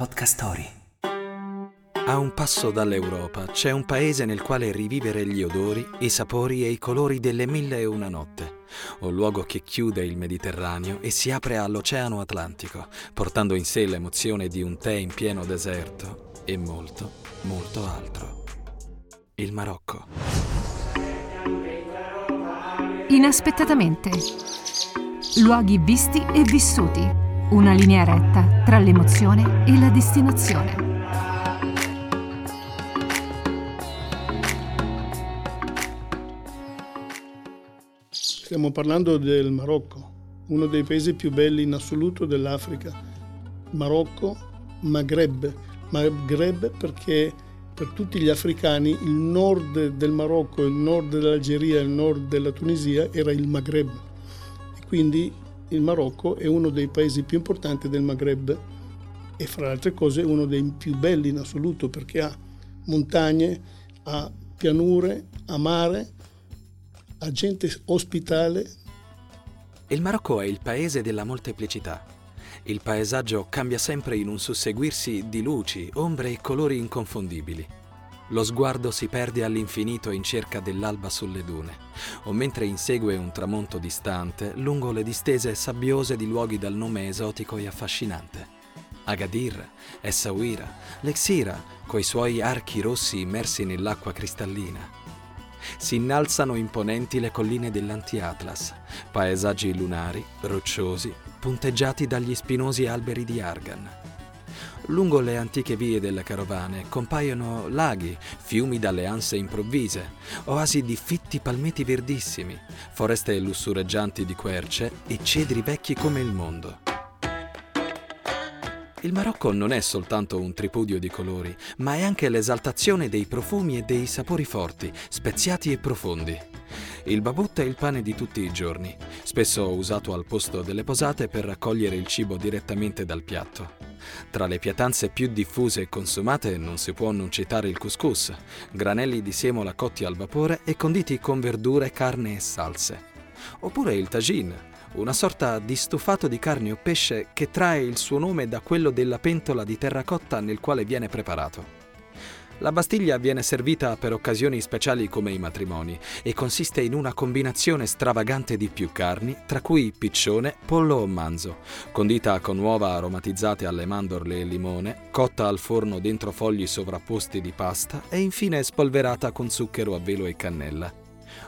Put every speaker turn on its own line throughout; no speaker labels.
Podcast Story.
A un passo dall'Europa c'è un paese nel quale rivivere gli odori, i sapori e i colori delle mille e una notte. Un luogo che chiude il Mediterraneo e si apre all'Oceano Atlantico, portando in sé l'emozione di un tè in pieno deserto e molto, molto altro. Il Marocco.
Inaspettatamente. Luoghi visti e vissuti una linea retta tra l'emozione e la destinazione.
Stiamo parlando del Marocco, uno dei paesi più belli in assoluto dell'Africa. Marocco, Maghreb. Maghreb perché per tutti gli africani il nord del Marocco, il nord dell'Algeria, il nord della Tunisia era il Maghreb. E quindi il Marocco è uno dei paesi più importanti del Maghreb e fra le altre cose uno dei più belli in assoluto perché ha montagne, ha pianure, ha mare, ha gente ospitale.
Il Marocco è il paese della molteplicità. Il paesaggio cambia sempre in un susseguirsi di luci, ombre e colori inconfondibili. Lo sguardo si perde all'infinito in cerca dell'alba sulle dune, o mentre insegue un tramonto distante lungo le distese sabbiose di luoghi dal nome esotico e affascinante. Agadir, Essaouira, Lexira, coi suoi archi rossi immersi nell'acqua cristallina. Si innalzano imponenti le colline dell'Anti-Atlas, paesaggi lunari, rocciosi, punteggiati dagli spinosi alberi di argan Lungo le antiche vie delle carovane compaiono laghi, fiumi dalle anse improvvise, oasi di fitti palmeti verdissimi, foreste lussureggianti di querce e cedri vecchi come il mondo. Il Marocco non è soltanto un tripudio di colori, ma è anche l'esaltazione dei profumi e dei sapori forti, speziati e profondi. Il babut è il pane di tutti i giorni, spesso usato al posto delle posate per raccogliere il cibo direttamente dal piatto. Tra le pietanze più diffuse e consumate non si può non citare il couscous, granelli di semola cotti al vapore e conditi con verdure, carne e salse. Oppure il tagine, una sorta di stufato di carne o pesce che trae il suo nome da quello della pentola di terracotta nel quale viene preparato. La Bastiglia viene servita per occasioni speciali come i matrimoni e consiste in una combinazione stravagante di più carni, tra cui piccione, pollo o manzo, condita con uova aromatizzate alle mandorle e limone, cotta al forno dentro fogli sovrapposti di pasta e infine spolverata con zucchero a velo e cannella.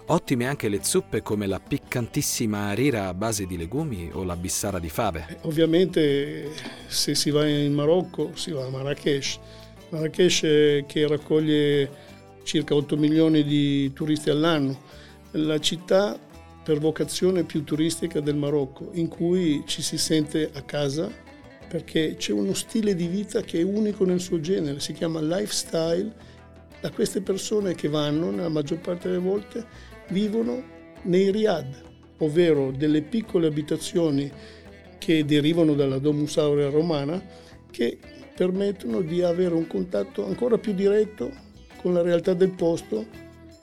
Ottime anche le zuppe come la piccantissima arira a base di legumi o la bissara di fave.
Ovviamente se si va in Marocco si va a Marrakesh Marrakesh eh, che raccoglie circa 8 milioni di turisti all'anno, la città per vocazione più turistica del Marocco, in cui ci si sente a casa perché c'è uno stile di vita che è unico nel suo genere, si chiama lifestyle. Da queste persone che vanno, nella maggior parte delle volte, vivono nei riad, ovvero delle piccole abitazioni che derivano dalla Domus Aurea romana, che permettono di avere un contatto ancora più diretto con la realtà del posto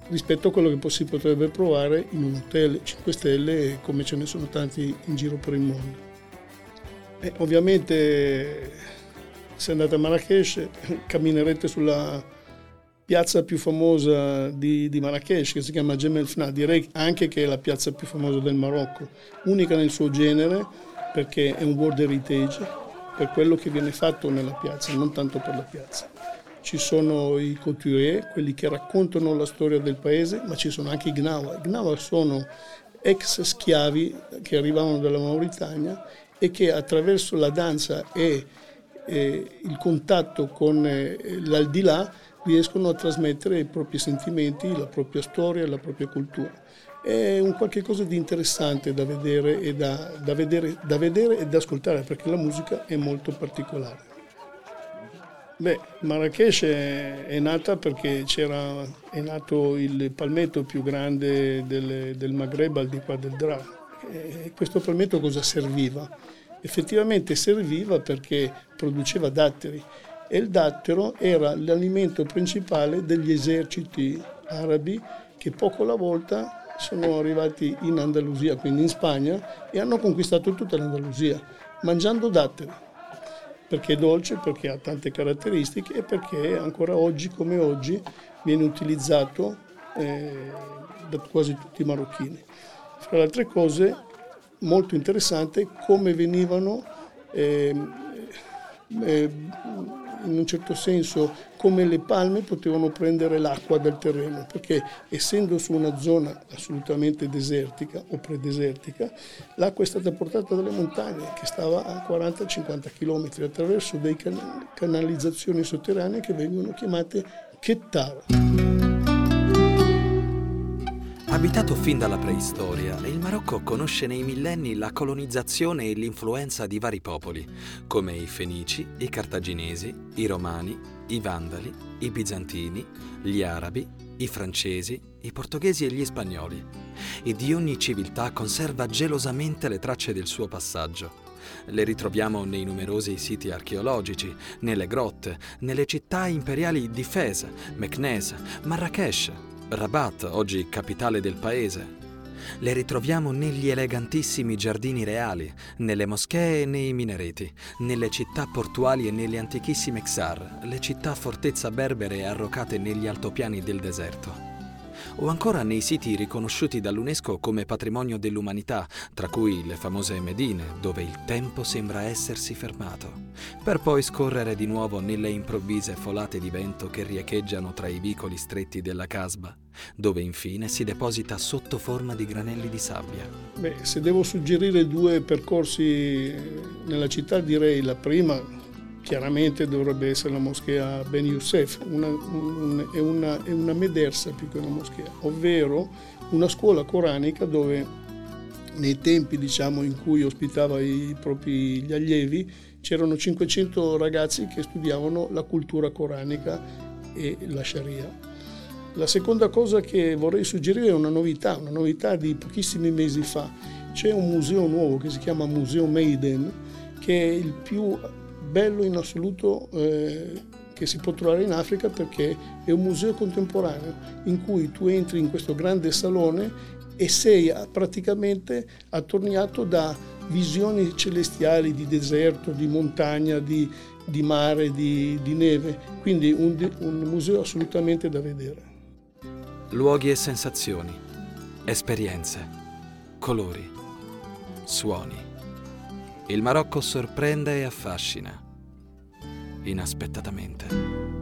rispetto a quello che si potrebbe provare in un hotel 5 stelle come ce ne sono tanti in giro per il mondo. E ovviamente se andate a Marrakesh camminerete sulla piazza più famosa di, di, Marrakesh che si chiama Gemel Fna, direi anche che è la piazza più famosa del Marocco, unica nel suo genere perché è un World Heritage per quello che viene fatto nella piazza, non tanto per la piazza. Ci sono i couturier, quelli che raccontano la storia del paese, ma ci sono anche i gnawa. I gnawa sono ex schiavi che arrivavano dalla Mauritania e che attraverso la danza e, e il contatto con eh, l'aldilà riescono a trasmettere i propri sentimenti, la propria storia, la propria cultura è un qualche cosa di interessante da vedere, e da, da, vedere, da vedere e da ascoltare perché la musica è molto particolare. Beh, Marrakesh è, è nata perché è nato il palmetto più grande del, del Maghreb al di qua del Dra. Questo palmetto cosa serviva? Effettivamente serviva perché produceva datteri e il dattero era l'alimento principale degli eserciti arabi che poco alla volta sono arrivati in Andalusia, quindi in Spagna, e hanno conquistato tutta l'Andalusia, mangiando datteri. perché è dolce, perché ha tante caratteristiche e perché ancora oggi come oggi viene utilizzato eh, da quasi tutti i marocchini. Fra le altre cose, molto interessante come venivano eh, eh, in un certo senso come le palme potevano prendere l'acqua dal terreno, perché essendo su una zona assolutamente desertica o predesertica, l'acqua è stata portata dalle montagne che stava a 40-50 km attraverso delle canalizzazioni sotterranee che vengono chiamate Kettar.
Abitato fin dalla preistoria, il Marocco conosce nei millenni la colonizzazione e l'influenza di vari popoli, come i Fenici, i Cartaginesi, i Romani, i Vandali, i Bizantini, gli Arabi, i Francesi, i Portoghesi e gli Spagnoli. E di ogni civiltà conserva gelosamente le tracce del suo passaggio. Le ritroviamo nei numerosi siti archeologici, nelle grotte, nelle città imperiali di Fez, Meknès, Marrakesh, Rabat, oggi capitale del paese. Le ritroviamo negli elegantissimi giardini reali, nelle moschee e nei minareti, nelle città portuali e nelle antichissime Xar, le città fortezza berbere arrocate negli altopiani del deserto o ancora nei siti riconosciuti dall'UNESCO come patrimonio dell'umanità, tra cui le famose Medine, dove il tempo sembra essersi fermato, per poi scorrere di nuovo nelle improvvise folate di vento che riecheggiano tra i vicoli stretti della Casba, dove infine si deposita sotto forma di granelli di sabbia.
Beh, se devo suggerire due percorsi nella città, direi la prima chiaramente dovrebbe essere la moschea Ben Youssef, una, un, è, una, è una medersa più che una moschea, ovvero una scuola coranica dove nei tempi diciamo, in cui ospitava i propri gli allievi c'erano 500 ragazzi che studiavano la cultura coranica e la Sharia. La seconda cosa che vorrei suggerire è una novità, una novità di pochissimi mesi fa. C'è un museo nuovo che si chiama Museo Maiden, che è il più bello in assoluto eh, che si può trovare in Africa perché è un museo contemporaneo in cui tu entri in questo grande salone e sei praticamente attorniato da visioni celestiali di deserto, di montagna, di, di mare, di, di, neve, quindi un, un museo assolutamente da vedere.
Luoghi e sensazioni, esperienze, colori, suoni. Il Marocco sorprende e affascina, inaspettatamente.